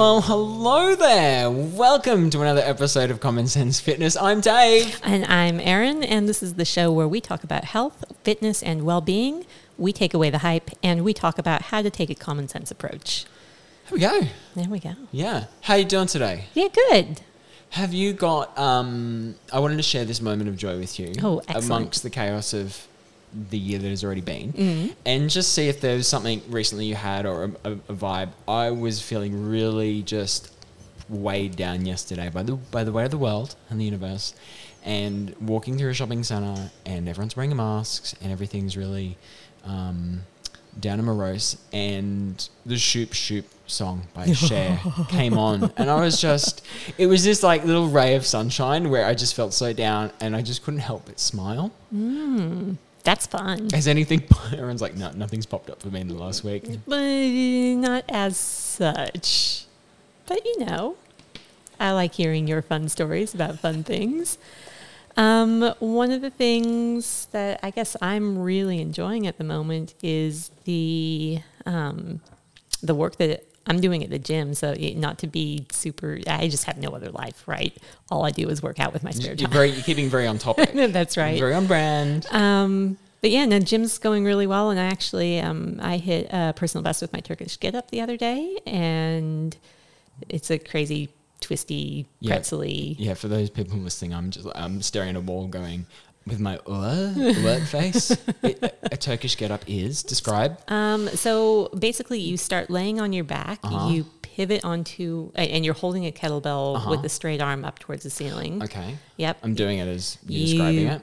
Well, hello there. Welcome to another episode of Common Sense Fitness. I'm Dave. And I'm Erin, and this is the show where we talk about health, fitness, and well being. We take away the hype and we talk about how to take a common sense approach. Here we go. There we go. Yeah. How are you doing today? Yeah, good. Have you got um I wanted to share this moment of joy with you Oh, excellent. amongst the chaos of the year that has already been Mm-hmm. and just see if there was something recently you had or a, a, a vibe. I was feeling really just weighed down yesterday by the by the weight of the world and the universe and walking through a shopping center and everyone's wearing masks and everything's really um, down and morose and the Shoop Shoop song by Cher came on and I was just it was this like little ray of sunshine where I just felt so down and I just couldn't help but smile. That's fun. Has anything everyone's like no nothing's popped up for me in the last week. But not as such. But you know, I like hearing your fun stories about fun things. Um, one of the things that I guess I'm really enjoying at the moment is the um, the work that I'm doing at the gym. So not to be super, I just have no other life, right? All I do is work out with my spare You're time. very you're keeping very on topic. That's right. Very on brand. Um, but yeah, no, gym's going really well, and I actually um, I hit a personal best with my Turkish get up the other day, and it's a crazy, twisty, Yeah. pretzely. Yeah, for those people listening, I'm just I'm staring at a wall going with my uh, alert face. It- a, Turkish get up is describe. Um, so basically, you start laying on your back, Uh-huh. you pivot onto, and you're holding a kettlebell Uh-huh. with the straight arm up towards the ceiling. Okay, Yep. I'm doing it as you're describing it.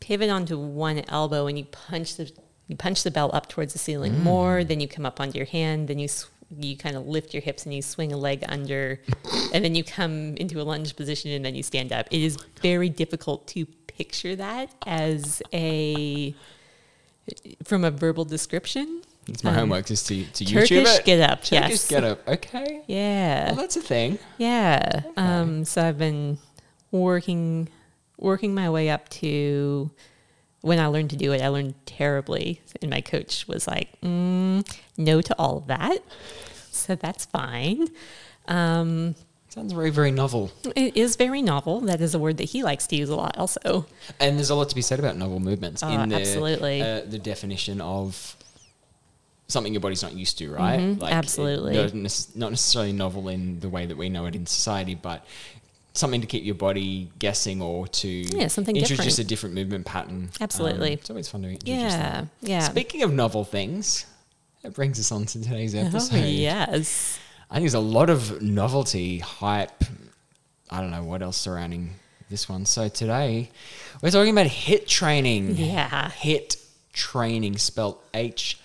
pivot onto one elbow and you punch the you punch the bell up towards the ceiling Mm. more. Then you come up onto your hand. Then you sw- you kind of lift your hips and you swing a leg under, and then you come into a lunge position and then you stand up. It is very difficult to picture that as a from a verbal description. It's my Um, homework is to to YouTube Turkish it. get up, Turkish yes, get up. Okay, yeah. well that's a thing. Yeah. Um, so I've been working working my way up to when I learned to do it, I learned terribly. And my coach was like, mm, no to all of that. So that's fine. Um, Sounds very very novel. it is very novel. That is a word that he likes to use a lot also. And there's a lot to be said about novel movements Oh, in the, absolutely. uh, the definition of something your body's not used to, right? Mhm, it- absolutely. not not necessarily novel in the way that we know it in society, but something to keep your body guessing or to Yeah, something introduce different. a different movement pattern. Absolutely. Um, it's always fun to introduce Yeah. them. Yeah. Speaking of novel things, that brings us on to today's Oh, episode. yes. I think there's a lot of novelty, hype. I don't know what else surrounding this one. So today we're talking about HIIT training. Yeah. HIIT training spelled H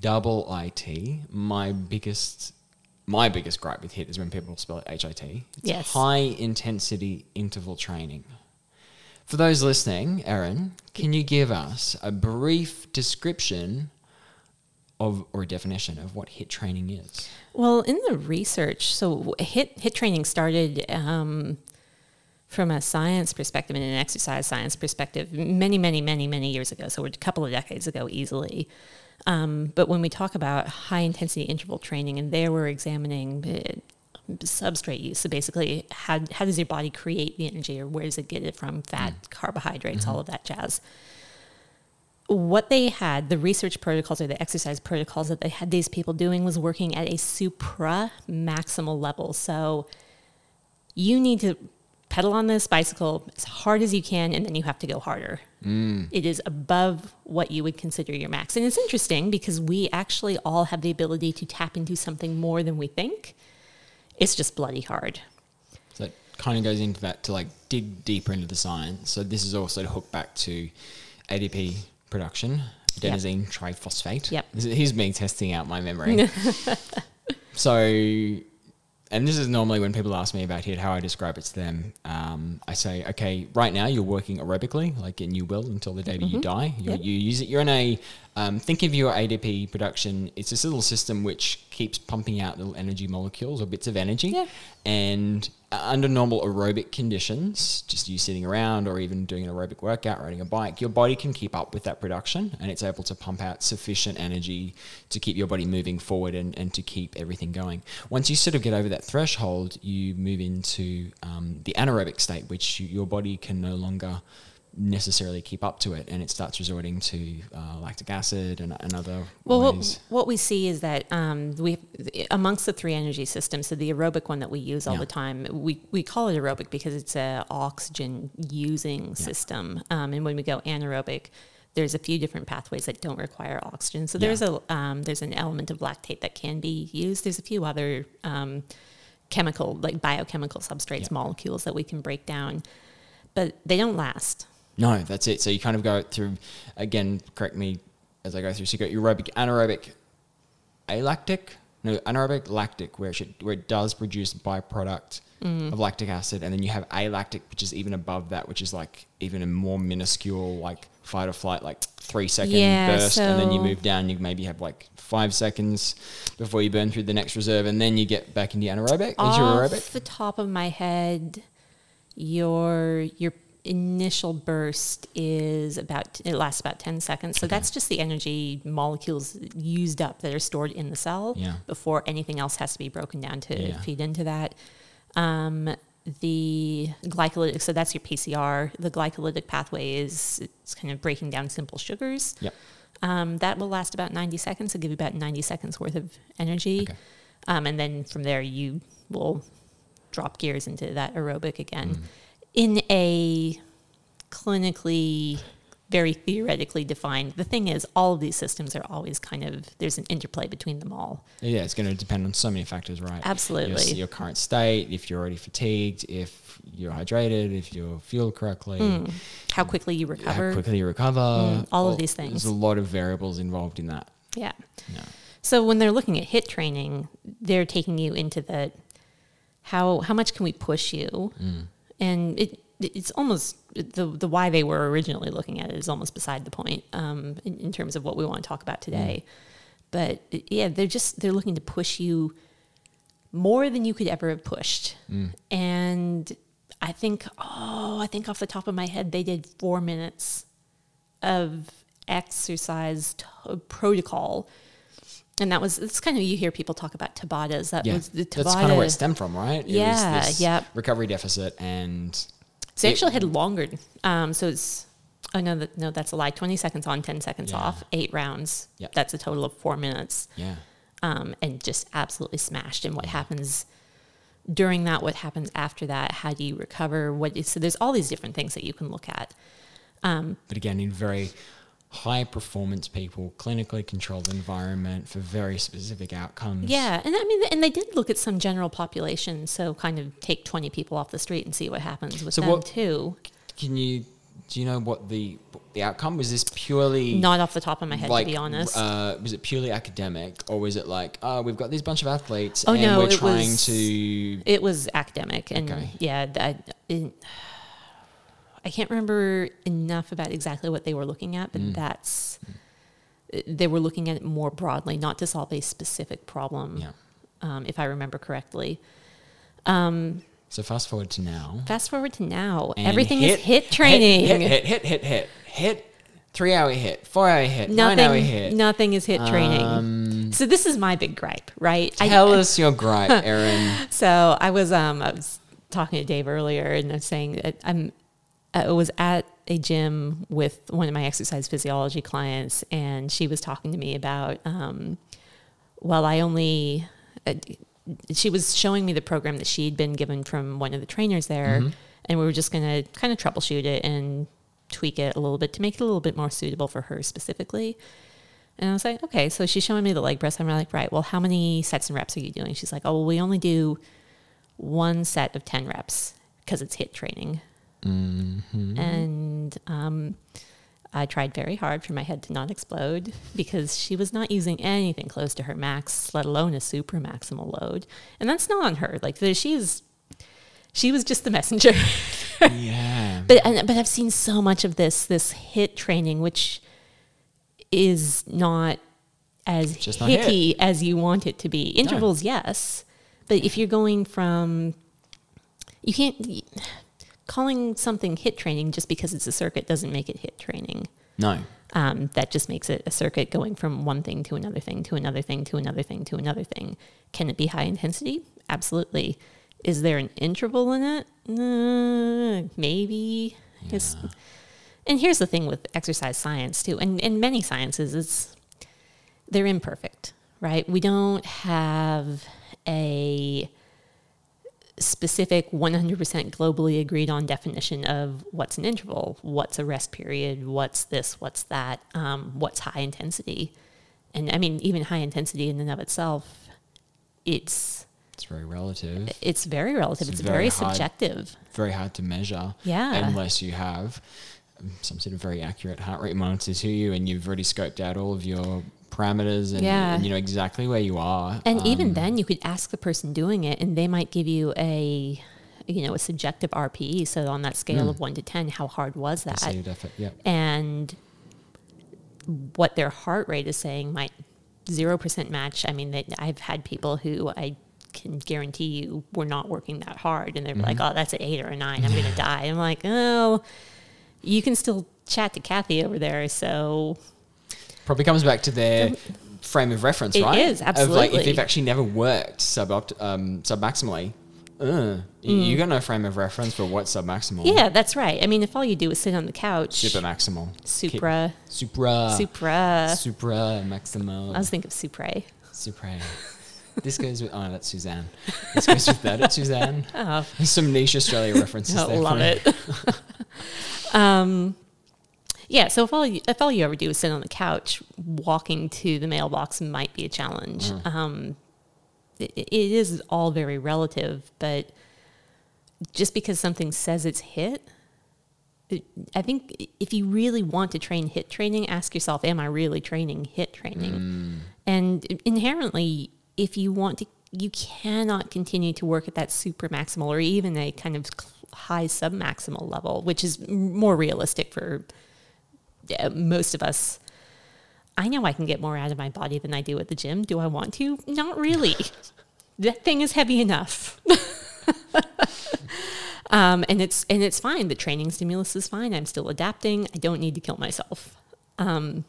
double I T. My biggest my biggest gripe with HIIT is when people spell it H I T. It's Yes. high intensity interval training. For those listening, Erin, can you give us a brief description of or a definition of what HIIT training is? Well, in the research, so HIIT HIIT training started um, from a science perspective and an exercise science perspective many, many, many, many years ago. So we're a couple of decades ago, easily. Um, but when we talk about high intensity interval training, and there we're examining substrate use. So basically, how how does your body create the energy, or where does it get it from? Fat, carbohydrates, all of that jazz what they had, the research protocols or the exercise protocols that they had these people doing was working at a supra maximal level. So you need to pedal on this bicycle as hard as you can, and then you have to go harder. Mm. It is above what you would consider your max. And it's interesting because we actually all have the ability to tap into something more than we think. It's just bloody hard. So it kind of goes into that to like dig deeper into the science. So this is also to hook back to ATP production, Yep. adenosine triphosphate. Yep. This is- Here's me testing out my memory. so, and this is normally when people ask me about it, how I describe it to them. Um, I say, okay, right now you're working aerobically, like, and you will until the day that you die. You, Mm-hmm. Yep. you use it. You're in a, um, think of your ATP production. It's this little system which keeps pumping out little energy molecules or bits of energy. Yeah. And under normal aerobic conditions, just you sitting around or even doing an aerobic workout, riding a bike, your body can keep up with that production and it's able to pump out sufficient energy to keep your body moving forward and, and to keep everything going. Once you sort of get over that threshold, you move into um, the anaerobic state, which you, your body can no longer necessarily keep up to it and it starts resorting to uh, lactic acid and, and other Well, ways. what, what we see is that um, we, amongst the three energy systems, so the aerobic one that we use all Yeah. the time, we, we call it aerobic because it's a oxygen using system. Um, and when we go anaerobic, there's a few different pathways that don't require oxygen. So Yeah. there's a um, there's an element of lactate that can be used. There's a few other um, chemical, like biochemical substrates, Yeah. molecules that we can break down, but they don't last. No, that's it. So you kind of go through again. Correct me as I go through. So you got aerobic, anaerobic, alactic, no anaerobic, lactic, where it should, where it does produce a byproduct Mm. of lactic acid, and then you have alactic, which is even above that, which is like even a more minuscule, like fight or flight, like three second Yeah, burst, and then you move down. You maybe have like five seconds before you burn through the next reserve, and then you get back into anaerobic, into aerobic. Off the top of my head, your your initial burst is about it lasts about 10 seconds so that's just the energy molecules used up that are stored in the cell Yeah. before anything else has to be broken down to Yeah. feed into that um, the glycolytic so that's your pcr the glycolytic pathway is it's kind of breaking down simple sugars Yep. um, that will last about 90 seconds. It'll give you about 90 seconds worth of energy. Okay. Um, and then from there, you will drop gears into that aerobic again Mm. In a clinically, very theoretically defined. The thing is, all of these systems are always kind of, there's an interplay between them all. Yeah, it's going to depend on so many factors, right? Absolutely. Your, your current state, if you're already fatigued, if you're hydrated, if you're fueled correctly, Mm. How quickly you recover. how quickly you recover. Mm, all of these things. There's a lot of variables involved in that. Yeah. Yeah. So when they're looking at HIIT training, they're taking you into the how how much can we push you, Mm. And it it's almost the the why they were originally looking at it is almost beside the point um, in, in terms of what we want to talk about today. But yeah, they're just they're looking to push you more than you could ever have pushed, Mm. and I think oh I think off the top of my head they did four minutes of exercise t- protocol. And that was, it's kind of, you hear people talk about Tabatas. That Yeah. was the Tabata. That's kind of where it stemmed from, right? It Yeah, yep. Recovery deficit and So it- actually had longer. Um, so it's, oh no, that, no, that's a lie. 20 seconds on, 10 seconds Yeah. off, eight rounds. Yep. That's a total of four minutes. yeah. Um, and just absolutely smashed. And what happens during that, what happens after that, how do you recover? What is, so there's all these different things that you can look at. But again, in very high performance people, clinically controlled environment for very specific outcomes. Yeah, and I mean, and they did look at some general population, so kind of take twenty people off the street and see what happens with So them what- too. Can you, do you know what the the outcome was? This purely Not off the top of my head, like, to be honest. Uh, was it purely academic, or was it like, oh, we've got this bunch of athletes, Oh, and no, we're trying was- to it was academic, and Okay. yeah, that. It, I can't remember enough about exactly what they were looking at, Mm. but that's they were looking at it more broadly, not to solve a specific problem, yeah. um, if I remember correctly. So fast forward to now. Fast forward to now, and everything is HIIT training. HIIT, HIIT, HIIT, HIIT, HIIT, HIIT. Three hour HIIT, four hour HIIT, nine hour HIIT. nothing is HIIT training. Um, so this is my big gripe, right? I- Tell us your gripe, Erin. So I was um I was talking to Dave earlier and I was saying that I'm I was at a gym with one of my exercise physiology clients and she was talking to me about um well I only uh, she was showing me the program that she'd been given from one of the trainers there and we were just going to kind of troubleshoot it and tweak it a little bit to make it a little bit more suitable for her specifically. And I was like, okay. So she's showing me the leg press. I'm like, right. Well, how many sets and reps are you doing? She's like, oh, well, we only do one set of 10 reps because it's HIIT training. And um, I tried very hard for my head to not explode because she was not using anything close to her max, let alone a super maximal load. And that's not on her. Like, the- she's, she was just the messenger. yeah. But and, but I've seen so much of this this HIIT training, which is not as Just not HIIT. as you want it to be. Intervals, yes, but if you're going from you can't calling something HIIT training just because it's a circuit doesn't make it HIIT training. No. Um, that just makes it a circuit going from one thing to another thing to another thing to another thing to another thing. Can it be high intensity? Absolutely. Is there an interval in it? Uh, maybe. It's, and here's the thing with exercise science too, and, and many sciences, it's they're imperfect, right? We don't have a specific 100% globally agreed on definition of what's an interval, what's a rest period, what's this, what's that, um, what's high intensity. And I mean, even high intensity in and of itself, it's It's very relative. it's very relative. It's It's, very, very hard. subjective. very hard to measure. Yeah. Unless you have um, some sort of very accurate heart rate monitor to you and you've already scoped out all of your parameters and, Yeah. and you know exactly where you are. And even Um, then, you could ask the person doing it, and they might give you a, you know, a subjective RPE. So on that scale Hmm. of one to ten, how hard was that? perceived effort. Yeah. and what their heart rate is saying might zero percent match. I mean, that I've had people who I can guarantee you were not working that hard, and they're Mm-hmm. like, "Oh, that's an eight or a nine. I'm going to die." I'm like, "Oh, you can still chat to Kathy over there." So Probably comes back to their frame of reference, It right? is, Of like if absolutely. you've actually never worked sub um, sub maximally, uh, you, you got no frame of reference for what's sub maximal. Mm. yeah, that's right. I mean, if all you do is sit on the couch, Super maximal. supra, Supra. supra. Supra maximal. I was thinking of supra. Supra. this goes with oh that's Suzanne. This goes with that. It's Suzanne. Oh, some niche Australia references I love it. um, yeah, so if all you, if all you ever do is sit on the couch, walking to the mailbox might be a challenge. Um, it, it is all very relative, but just because something says it's HIIT, it, I think if you really want to train HIIT training, ask yourself, am I really training HIIT training? And inherently, if you want to, you cannot continue to work at that super maximal or even a kind of high sub maximal level, which is more realistic for most of us. I know I can get more out of my body than I do at the gym. Do I want to? Not really. that thing is heavy enough. um, and it's and it's fine. The training stimulus is fine. I'm still adapting. I don't need to kill myself. Um,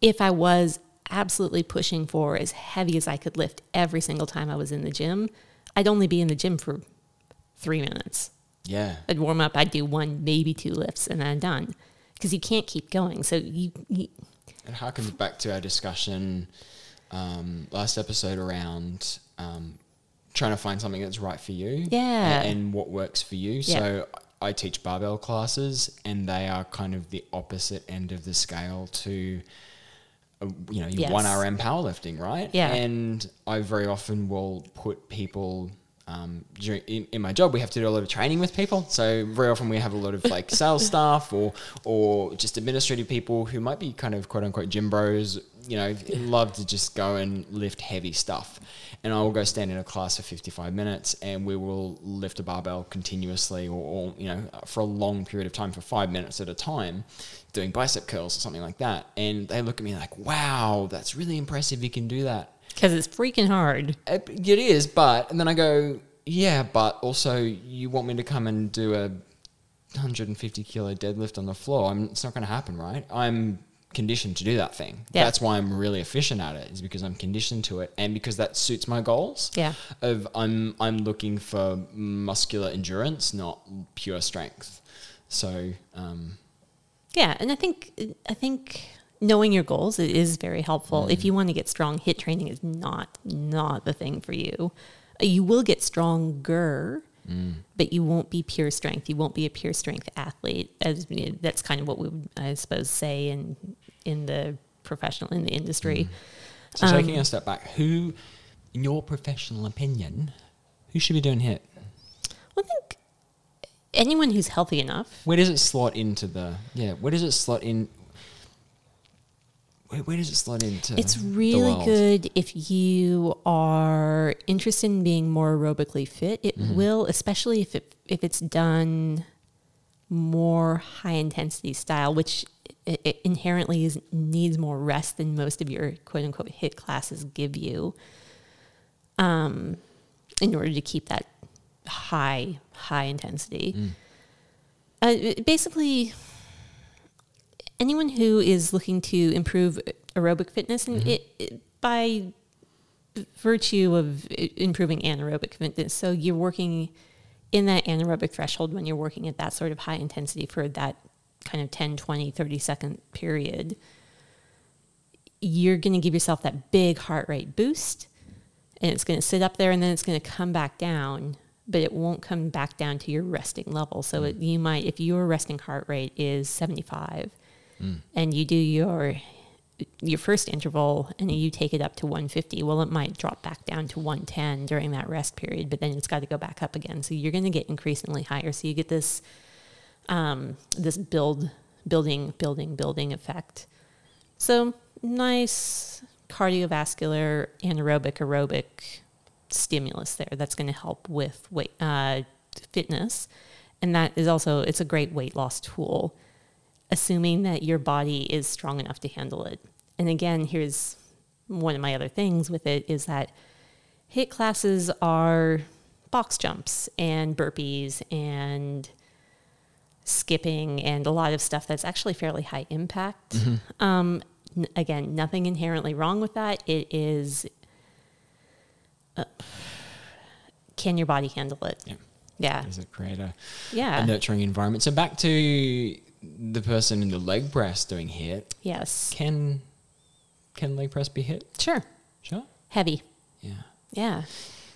if I was absolutely pushing for as heavy as I could lift every single time I was in the gym, I'd only be in the gym for three minutes. Yeah. I'd warm up, I'd do one, maybe two lifts, and then I'm done. Because you can't keep going. So you, you It harkens back to our discussion um, last episode around um, trying to find something that's right for you. Yeah. a- And, what works for you. Yeah. So I teach barbell classes, and they are kind of the opposite end of the scale to. uh, You know, your Yes. one RM powerlifting, right? Yeah. And I very often will put people um, during, in, in my job. We have to do a lot of training with people, so very often we have a lot of like sales staff or or just administrative people who might be kind of quote unquote gym bros. You know, love to just go and lift heavy stuff. And I will go stand in a class for 55 minutes and we will lift a barbell continuously or, or, you know, for a long period of time for five minutes at a time, doing bicep curls or something like that. And they look at me like, wow, that's really impressive. You can do that. Because it's freaking hard. It it is, but and then I go, yeah, but also you want me to come and do a 150 kilo deadlift on the floor? I'm, it's not going to happen, right? I'm conditioned to do that thing. Yeah. That's why I'm really efficient at it. Is because I'm conditioned to it, and because that suits my goals. Yeah. Of I'm I'm looking for muscular endurance, not pure strength. So um, Yeah, and I think I think knowing your goals it is very helpful. If mm. you want to get strong, HIIT training is not not the thing for you. Uh, you will get stronger, mm. but you won't be pure strength. You won't be a pure strength athlete. As that's kind of what we would, I suppose, say in in the professional in the industry. Mm. so Um, taking a step back, who, in your professional opinion, who should be doing HIIT? Well, I think anyone who's healthy enough. Where does it slot into the yeah? Where does it slot in? Where, where does it slot into? It's the really good if you are interested in being more aerobically fit. It Mm-hmm. will, especially if it if it's done more high intensity style, which i i inherently is, needs more rest than most of your quote unquote HIIT classes give you. Um, in order to keep that high, high intensity. Uh, basically, anyone who is looking to improve aerobic fitness, and mm-hmm. it, it, by virtue of improving anaerobic fitness, so you're working in that anaerobic threshold when you're working at that sort of high intensity for that kind of 10, 20, 30 second period, you're going to give yourself that big heart rate boost and it's going to sit up there and then it's going to come back down but it won't come back down to your resting level. So mm-hmm. it, you might if your resting heart rate is 75 and you do your your first interval and you take it up to 150 well it might drop back down to 110 during that rest period but then it's got to go back up again. So you're going to get increasingly higher. So you get this um, this build building building building effect. So nice cardiovascular anaerobic aerobic stimulus there that's going to help with weight uh, fitness. And that is also it's a great weight loss tool assuming that your body is strong enough to handle it. And again here's one of my other things with it is that HIIT classes are box jumps and burpees and skipping and a lot of stuff that's actually fairly high impact. Um, n- again nothing inherently wrong with that. It is uh, can your body handle it? Yeah. yeah. Does it create a, yeah. a nurturing environment? So back to the person in the leg press doing HIIT. yes Can can leg press be HIIT? sure Sure. heavy Yeah. yeah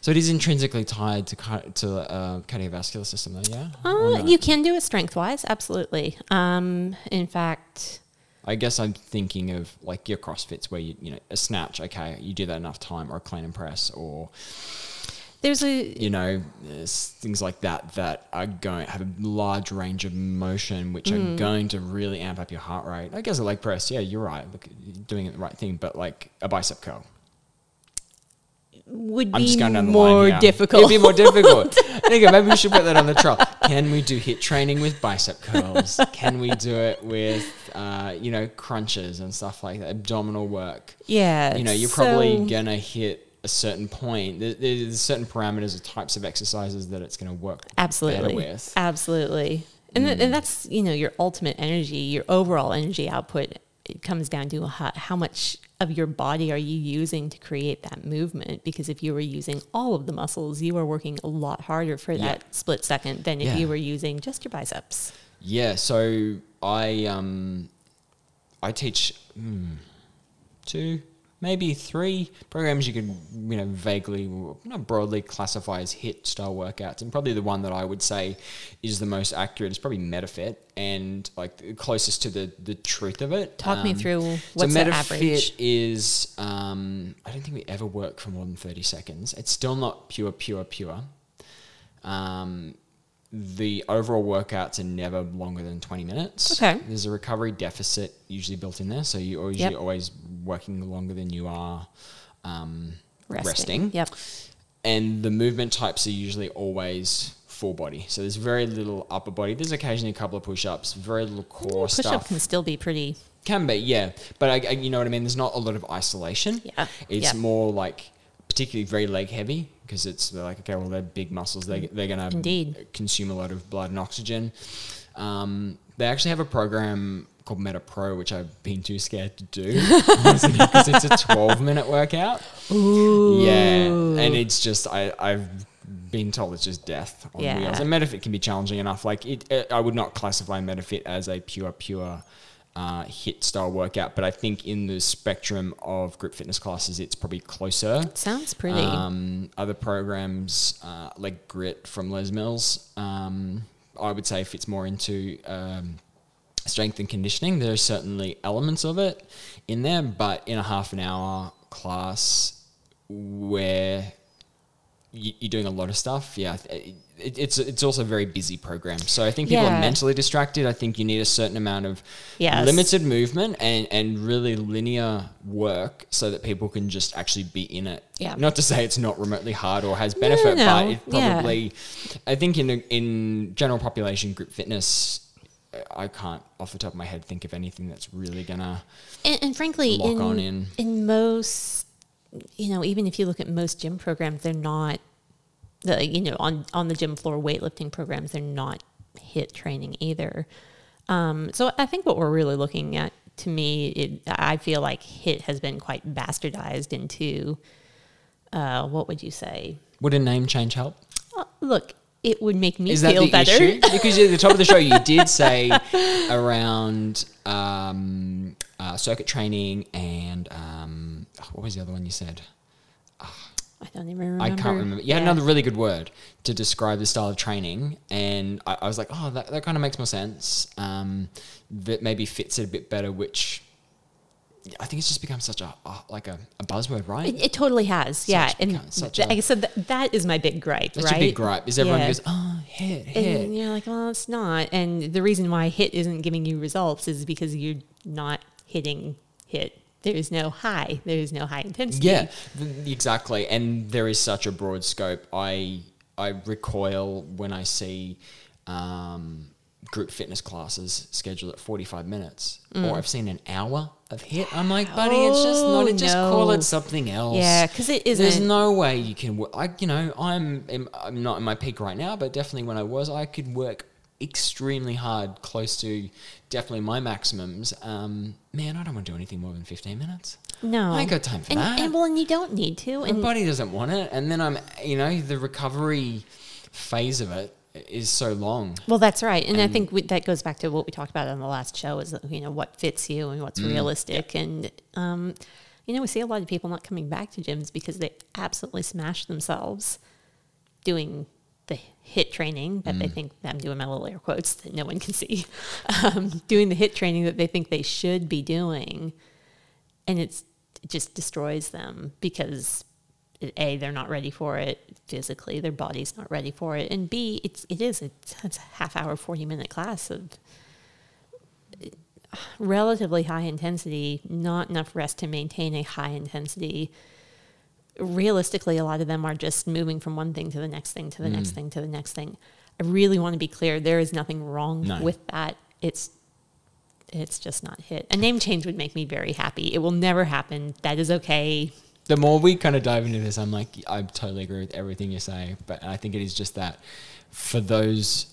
So it is intrinsically tied to car- to uh, cardiovascular system, though. Yeah. Uh, you can do it strength wise absolutely um, in fact I guess I'm thinking of like your CrossFits where you you know a snatch. Okay, you do that enough time, or a clean and press, or there's a you know things like that that are going have a large range of motion, which Mm. are going to really amp up your heart rate. I guess a leg press, yeah, you're right. Look, you're doing it the right thing, but like a bicep curl. would I'm be just going down the more difficult It'd be more difficult. there you go. Maybe we should put that on the trial. Can we do HIIT training with bicep curls? Can we do it with, uh, you know, crunches and stuff like that, abdominal work? yeah You know, you're probably so- gonna hit a certain point. There- There's certain parameters or types of exercises that it's gonna work absolutely better with. absolutely and, th- and that's you know your ultimate energy your overall energy output it comes down to how, how much of your body are you using to create that movement because if you were using all of the muscles you are working a lot harder for Yeah. that split second than if Yeah. you were using just your biceps Yeah. So I um, I teach hmm, two, maybe three programs you could you know vaguely, not broadly classify as HIIT style workouts, and probably the one that I would say is the most accurate is probably MetaFit, and like the closest to the the truth of it. talk me Um, through so what's the MetaFit average is um, I don't think we ever work for more than thirty seconds. It's still not pure, pure, pure. Um, the overall workouts are never longer than 20 minutes. Okay. There's a recovery deficit usually built in there. So you're always, Yep. always working longer than you are um, resting, resting. yep And the movement types are usually always full body. So there's very little upper body. There's occasionally a couple of push ups, very little core push up can still be pretty Can be, yeah. But I, I, you know what I mean? There's not a lot of isolation. Yeah, It's yeah. more like, particularly very leg heavy, because it's they're like, okay, well, they're big muscles. They, they're going to Indeed. consume a lot of blood and oxygen. Um, they actually have a program called Meta Pro, which I've been too scared to do because it's a 12 minute workout. Ooh. Yeah. And it's just, I, I've been told it's just death on Yeah. wheels. And MetaFit can be challenging enough. Like, it, uh, I would not classify MetaFit as a pure, pure uh, HIIT style workout, but I think in the spectrum of group fitness classes, it's probably closer. sounds pretty Um, other programs uh, like Grit from Les Mills, um, I would say fits more into um, strength and conditioning. There are certainly elements of it in there, but in a half an hour class where you're doing a lot of stuff, yeah, it, it's it's also a very busy program. So I think people Yeah. are mentally distracted. I think you need a certain amount of Yes. limited movement and and really linear work so that people can just actually be in it. Yeah. Not to say it's not remotely hard or has benefit, no, but it yeah. probably. I think in in general population group fitness. I can't, off the top of my head, think of anything that's really gonna. And, and frankly, lock in, on in. in most, you know, even if you look at most gym programs, they're not the you know on on the gym floor weightlifting programs they're not HIIT training either um, so i think what we're really looking at to me it, i feel like HIIT has been quite bastardized into uh, what would you say Would a name change help? Uh, look it would make me Is that feel the better issue? Because at the top of the show, you did say around um, uh, circuit training and um, what was the other one you said? i don't even remember I can't remember. You had another really good word to describe the style of training, and I, I was like, oh, that, that kind of makes more sense. Um, that maybe fits it a bit better, which I think it's just become such a uh, like a, a buzzword, right? It, it totally has, yeah. And such th- a- I said that, that is my big gripe, That's right? a big gripe. Is everyone Yeah. goes, oh, HIIT, HIIT. And you're like, well, it's not. And the reason why HIIT isn't giving you results is because you're not hitting HIIT. There's no high. There's no high intensity. Yeah, th- exactly. And there is such a broad scope. I I recoil when I see um, group fitness classes scheduled at forty five minutes, Mm. or I've seen an hour of HIIT. I'm like, buddy, it's just not. Oh, just call it something else. Yeah, 'cause it There's isn't- no way you can. Work. I you know I'm I'm not in my peak right now, but definitely when I was, I could work extremely hard, close to definitely my maximums. Um, man, I don't want to do anything more than fifteen minutes. No. I ain't got time for and, that. And well, and you don't need to. My And body doesn't want it, and then I'm, you know, the recovery phase of it is so long. well, that's right. And, I think we, that goes back to what we talked about on the last show is, you know, what fits you and Mm, what's realistic. And, um, you know, we see a lot of people not coming back to gyms because they absolutely smash themselves doing the HIIT training that Mm. they think I'm doing my little air quotes that no one can see, um, doing the HIIT training that they think they should be doing, and it's it just destroys them because a they're not ready for it physically, their body's not ready for it, and b it's it is it's, it's a half hour, forty minute class of relatively high intensity, not enough rest to maintain a high intensity realistically, a lot of them are just moving from one thing to the next thing to the Mm. next thing to the next thing. I really want to be clear. There is nothing wrong No. with that. It's it's just not HIIT. A name change would make me very happy. It will never happen. That is okay. The more we kind of dive into this, I'm like, I totally agree with everything you say, but I think it is just that for those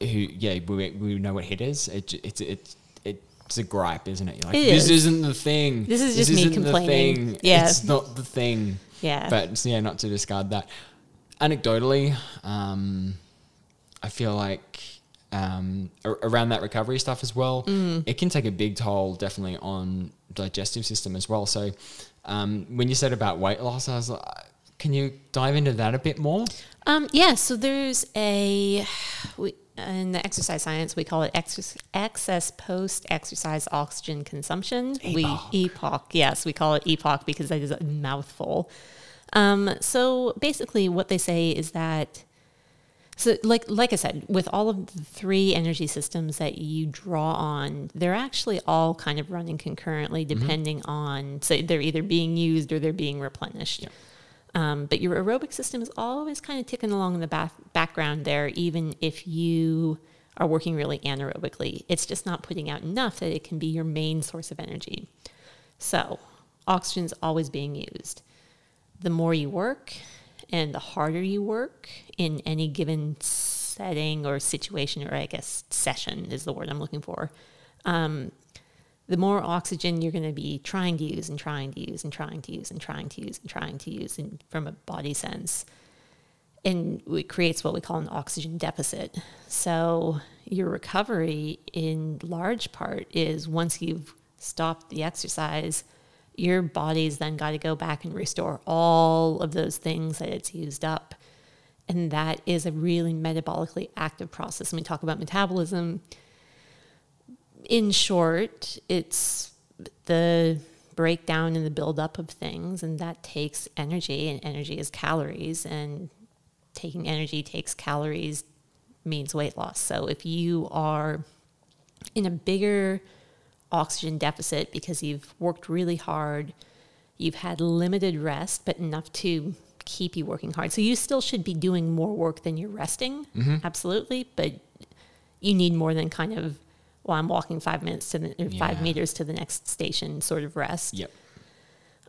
who, yeah, we, we know what HIIT is. It, it's it's it's a gripe, isn't it? You're like, It this is. isn't the thing. This is just me isn't the complaining. thing. Yeah. it's not the thing. Yeah. But yeah, not to discard that. Anecdotally, um, I feel like um, a- around that recovery stuff as well, Mm. it can take a big toll definitely on digestive system as well. So um, when you said about weight loss, I was like, can you dive into that a bit more? Um, yeah, so there's a we, in the exercise science we call it ex- excess post-exercise oxygen consumption. We EPOC, yes, we call it EPOC because that is a mouthful. Um, so basically, what they say is that so like like I said, with all of the three energy systems that you draw on, they're actually all kind of running concurrently, depending on so they're either being used or they're being replenished. Um, but your aerobic system is always kind of ticking along in the back, background there, even if you are working really anaerobically. It's just not putting out enough that it can be your main source of energy. So, oxygen's always being used. The more you work and the harder you work in any given setting or situation, or I guess session is the word I'm looking for, um, the more oxygen you're going to be trying to use and trying to use and trying to use and trying to use and trying to use in, from a body sense. And it creates what we call an oxygen deficit. So, your recovery, in large part, is once you've stopped the exercise, your body's then got to go back and restore all of those things that it's used up. And that is a really metabolically active process. When we talk about metabolism, in short, it's the breakdown and the buildup of things, and that takes energy, and energy is calories, and taking energy takes calories means weight loss. So if you are in a bigger oxygen deficit because you've worked really hard, you've had limited rest, but enough to keep you working hard. So you still should be doing more work than you're resting, mm-hmm. absolutely, but you need more than kind of well, I'm walking five minutes to the or five meters to the next station sort of rest. Yep.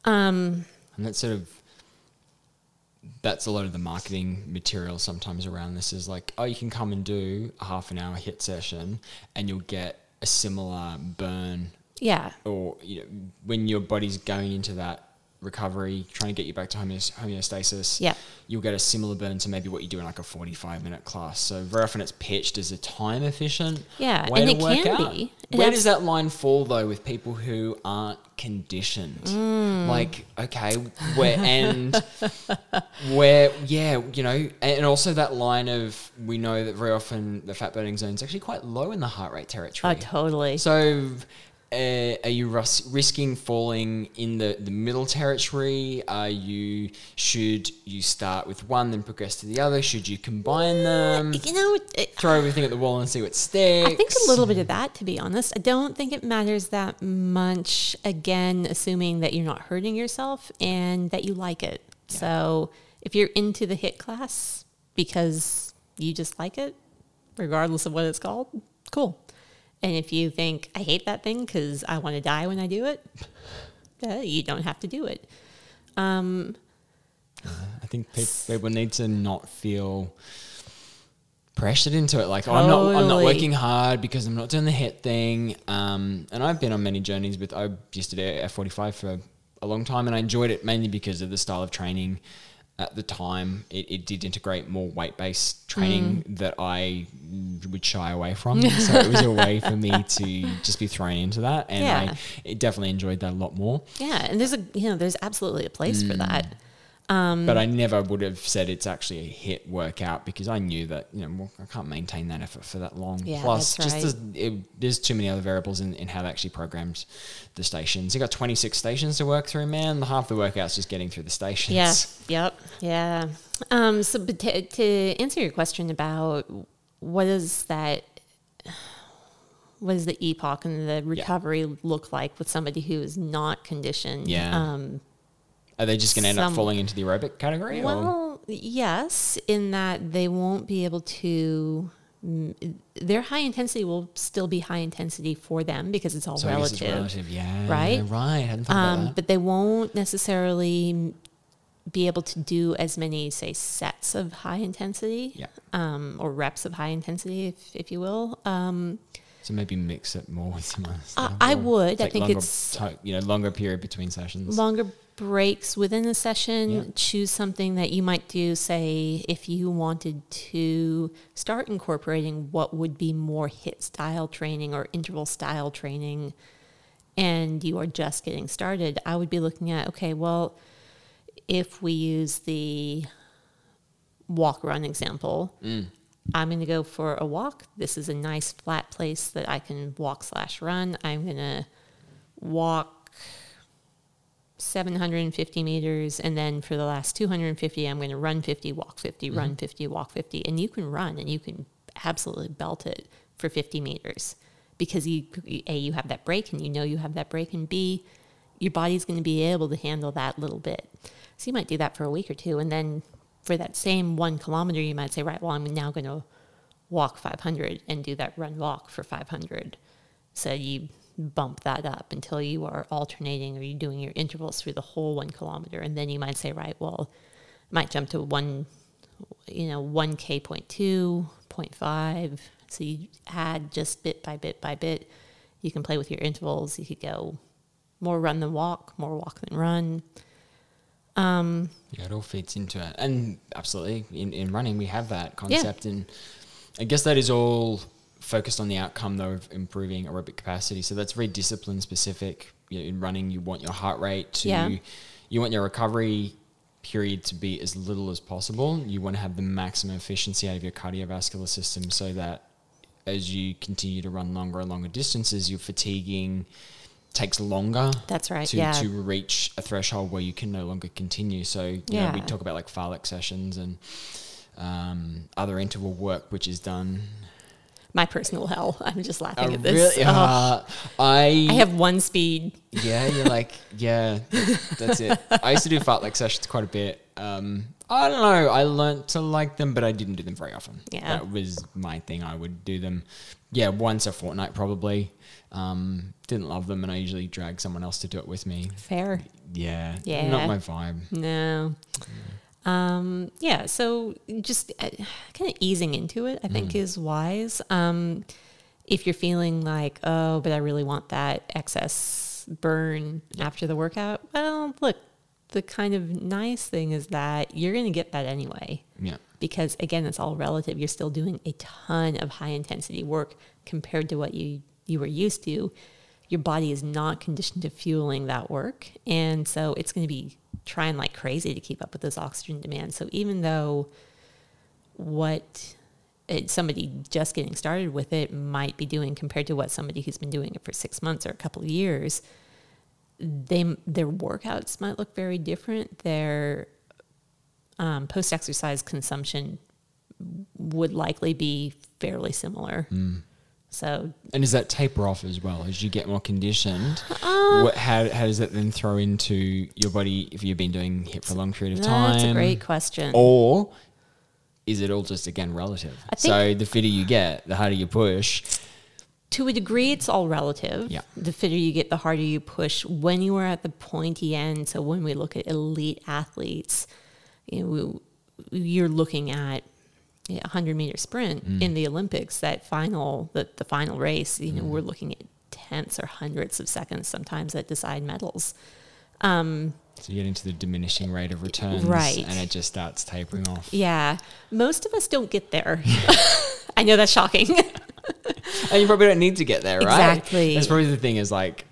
Um, And that's sort of that's a lot of the marketing material sometimes around this is like, oh, you can come and do a half an hour HIIT session and you'll get a similar burn Yeah. or you know when your body's going into that recovery, trying to get you back to homeostasis, Yeah. you'll get a similar burn to maybe what you do in like a 45 minute class. So very often it's pitched as a time efficient Yeah, way and to it work can out. be. Where that's- does that line fall though with people who aren't conditioned? Mm. Like, okay, where and where, yeah, you know, and also that line of we know that very often the fat burning zone is actually quite low in the heart rate territory. Oh, totally. So, uh, are you ris- risking falling in the, the middle territory? Are you should you start with one then progress to the other? Should you combine them? you know, it, Throw everything at the wall and see what sticks. I think a little bit of that, to be honest. I don't think it matters that much. Again, assuming that you're not hurting yourself and that you like it. So if you're into the HIIT class because you just like it, regardless of what it's called, cool. And if you think I hate that thing because I want to die when I do it, you don't have to do it. Um, I think pe- people need to not feel pressured into it. Like, oh, I'm not, I'm not working hard because I'm not doing the HIIT thing. Um, and I've been on many journeys with. I used to do F45 for a long time, and I enjoyed it mainly because of the style of training. At the time, it, it did integrate more weight based training Mm. that I would shy away from. so it was a way for me to just be thrown into that, and Yeah. I it definitely enjoyed that a lot more. yeah, and there's a you know there's absolutely a place for that. Um, but I never would have said it's actually a HIIT workout because I knew that you know well, I can't maintain that effort for that long. Yeah, Plus, just right. the, it, there's too many other variables in, in how they actually programmed the stations. You got 26 stations to work through, man. Half the workout's just getting through the stations. Yeah. Yep. Yeah. Um, so, but to, to answer your question about what is that, what does the EPOC and the recovery look like with somebody who is not conditioned? Yeah. Um, Are they just going to end up falling into the aerobic category? or? well, yes, in that they won't be able to. mm, Their high intensity will still be high intensity for them because it's all So relative. it's relative. Yeah. right? Right. I hadn't thought um, but they won't necessarily be able to do as many, say, sets of high intensity, Yeah. um, or reps of high intensity, if, if you will. Um, So maybe mix it more with some other I- or would. I think it's- ti- you know longer period between sessions. longer breaks within a session. Yeah. Choose something that you might do, say, if you wanted to start incorporating what would be more HIIT style training or interval style training, and you are just getting started. I would be looking at okay, well, if we use the walk run example. Mm. I'm going to go for a walk. This is a nice flat place that I can walk slash run. I'm going to walk 750 meters, and then for the last 250, I'm going to run 50, walk 50, mm-hmm. run 50, walk 50. And you can run and you can absolutely belt it for 50 meters because you, A, you have that break and you know you have that break, and B, your body's going to be able to handle that little bit. So you might do that for a week or two, and then for that same one kilometer, you might say, right, well, I'm now going to walk 500 and do that run walk for 500. So you bump that up until you are alternating or you're doing your intervals through the whole one kilometer. And then you might say, right, well, I might jump to one, you know, 1K point two, point five. So you add just bit by bit by bit. You can play with your intervals. You could go more run than walk, more walk than run. Um, Yeah, it all fits into it. And absolutely, in, in running, we have that concept. And I guess that is all focused on the outcome, though, of improving aerobic capacity. So that's very discipline specific. You know, in running, you want your heart rate to, Yeah. you want your recovery period to be as little as possible. You want to have the maximum efficiency out of your cardiovascular system so that as you continue to run longer and longer distances, your fatiguing takes longer That's right, to, yeah. to reach a threshold where you can no longer continue. So, you know, we talk about like Fartlek sessions and um, other interval work, which is done. My personal hell. I'm just laughing at this. really, Oh, uh, I, I have one speed. yeah, you're like, yeah, that- that's it. I used to do fartlek sessions quite a bit. Um, I don't know. I learnt to like them, but I didn't do them very often. Yeah. that was my thing. I would do them, yeah, once a fortnight probably. Um, didn't love them, and I usually drag someone else to do it with me. Fair. Yeah, Yeah. not my vibe. No. Um, yeah, so just uh, kind of easing into it, I think, is wise. Um, if you're feeling like, oh, but I really want that excess burn after the workout, well, look, the kind of nice thing is that you're going to get that anyway. Yeah. Because again, it's all relative. You're still doing a ton of high intensity work compared to what you, you were used to. Your body is not conditioned to fueling that work. And so it's going to be trying like crazy to keep up with those oxygen demands. So even though what it, somebody just getting started with it might be doing compared to what somebody who's been doing it for six months or a couple of years, they their workouts might look very different. Their um, post exercise consumption would likely be fairly similar. So And does that taper off as well as you get more conditioned? Uh, what, how, how does that then throw into your body if you've been doing HIIT for a long period of time? that's a great question. Or is it all just again relative? So the fitter you get, the harder you push. to a degree, it's all relative. Yeah. The fitter you get, the harder you push. When you are at the pointy end, so when we look at elite athletes, you know, we, you're looking at 100 meter sprint Mm. in the Olympics, that final, the, the final race, you know, Mm. we're looking at tenths or hundreds of seconds sometimes that decide medals. Um, So you get into the diminishing rate of returns, Right. And it just starts tapering off. yeah. Most of us don't get there. I know that's shocking. And you probably don't need to get there, right? Exactly. That's probably the thing is like,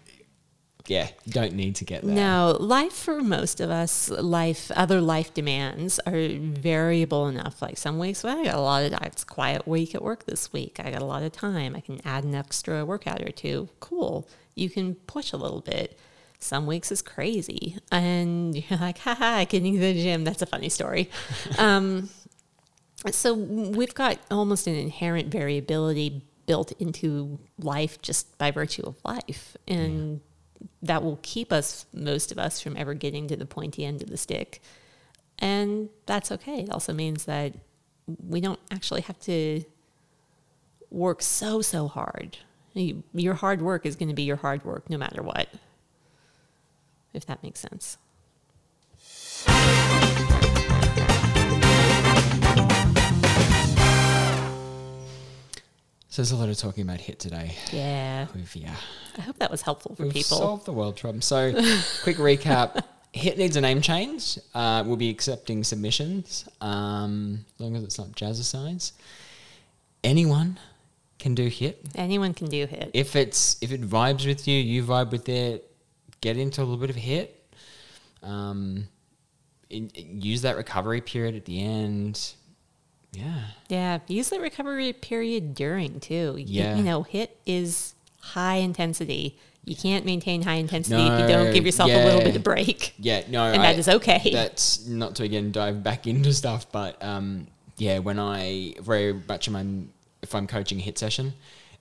yeah, you don't need to get there. No, life for most of us, life, other life demands are variable enough. Like some weeks, well, I got a lot of, it's quiet week at work this week. I got a lot of time. I can add an extra workout or two. Cool. You can push a little bit. Some weeks is crazy. And you're like, haha, I can go to the gym. That's a funny story. um, so we've got almost an inherent variability built into life just by virtue of life. And that will keep us, most of us, from ever getting to the pointy end of the stick. And that's okay. It also means that we don't actually have to work so, so hard. You- Your hard work is going to be your hard work no matter what, if that makes sense. So there's a lot of talking about HIIT today. Yeah. We've yeah, I hope that was helpful for we've people. solved the world problem. So quick recap: HIIT needs a name change. Uh, we'll be accepting submissions, um, as long as it's not jazzercise. Anyone can do HIIT. Anyone can do HIIT. If it's if it vibes with you, you vibe with it. Get into a little bit of HIIT. Um, in, use that recovery period at the end. Yeah. Yeah, use the recovery period during too. Yeah. You know, HIIT is high intensity. You can't maintain high intensity if you don't give yourself a little bit of break. Yeah, no, And I- that is okay. That's not to again dive back into stuff, but um, yeah, when I very much am I'm, if I'm coaching a HIIT session,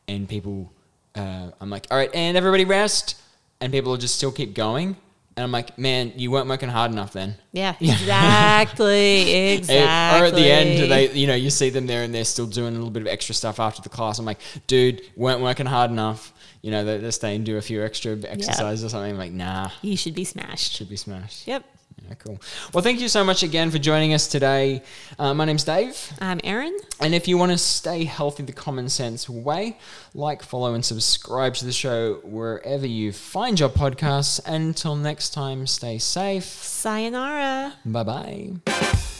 and people, uh, I'm like, all right, and everybody rest, and people will just still keep going, and I'm like, man, you weren't working hard enough then. Yeah, exactly. And- exactly. Or at the end, they, you know, you see them there and they're still doing a little bit of extra stuff after the class. I'm like, dude, weren't working hard enough. You know, they're, they're staying do a few extra exercises or something. I'm like, nah, you should be smashed. should be smashed. Yep. Yeah, cool. Well, thank you so much again for joining us today. Uh, my name's Dave. I'm Erin. And if you want to stay healthy the common sense way, like, follow, and subscribe to the show wherever you find your podcasts. Until next time, stay safe. Sayonara. Bye bye.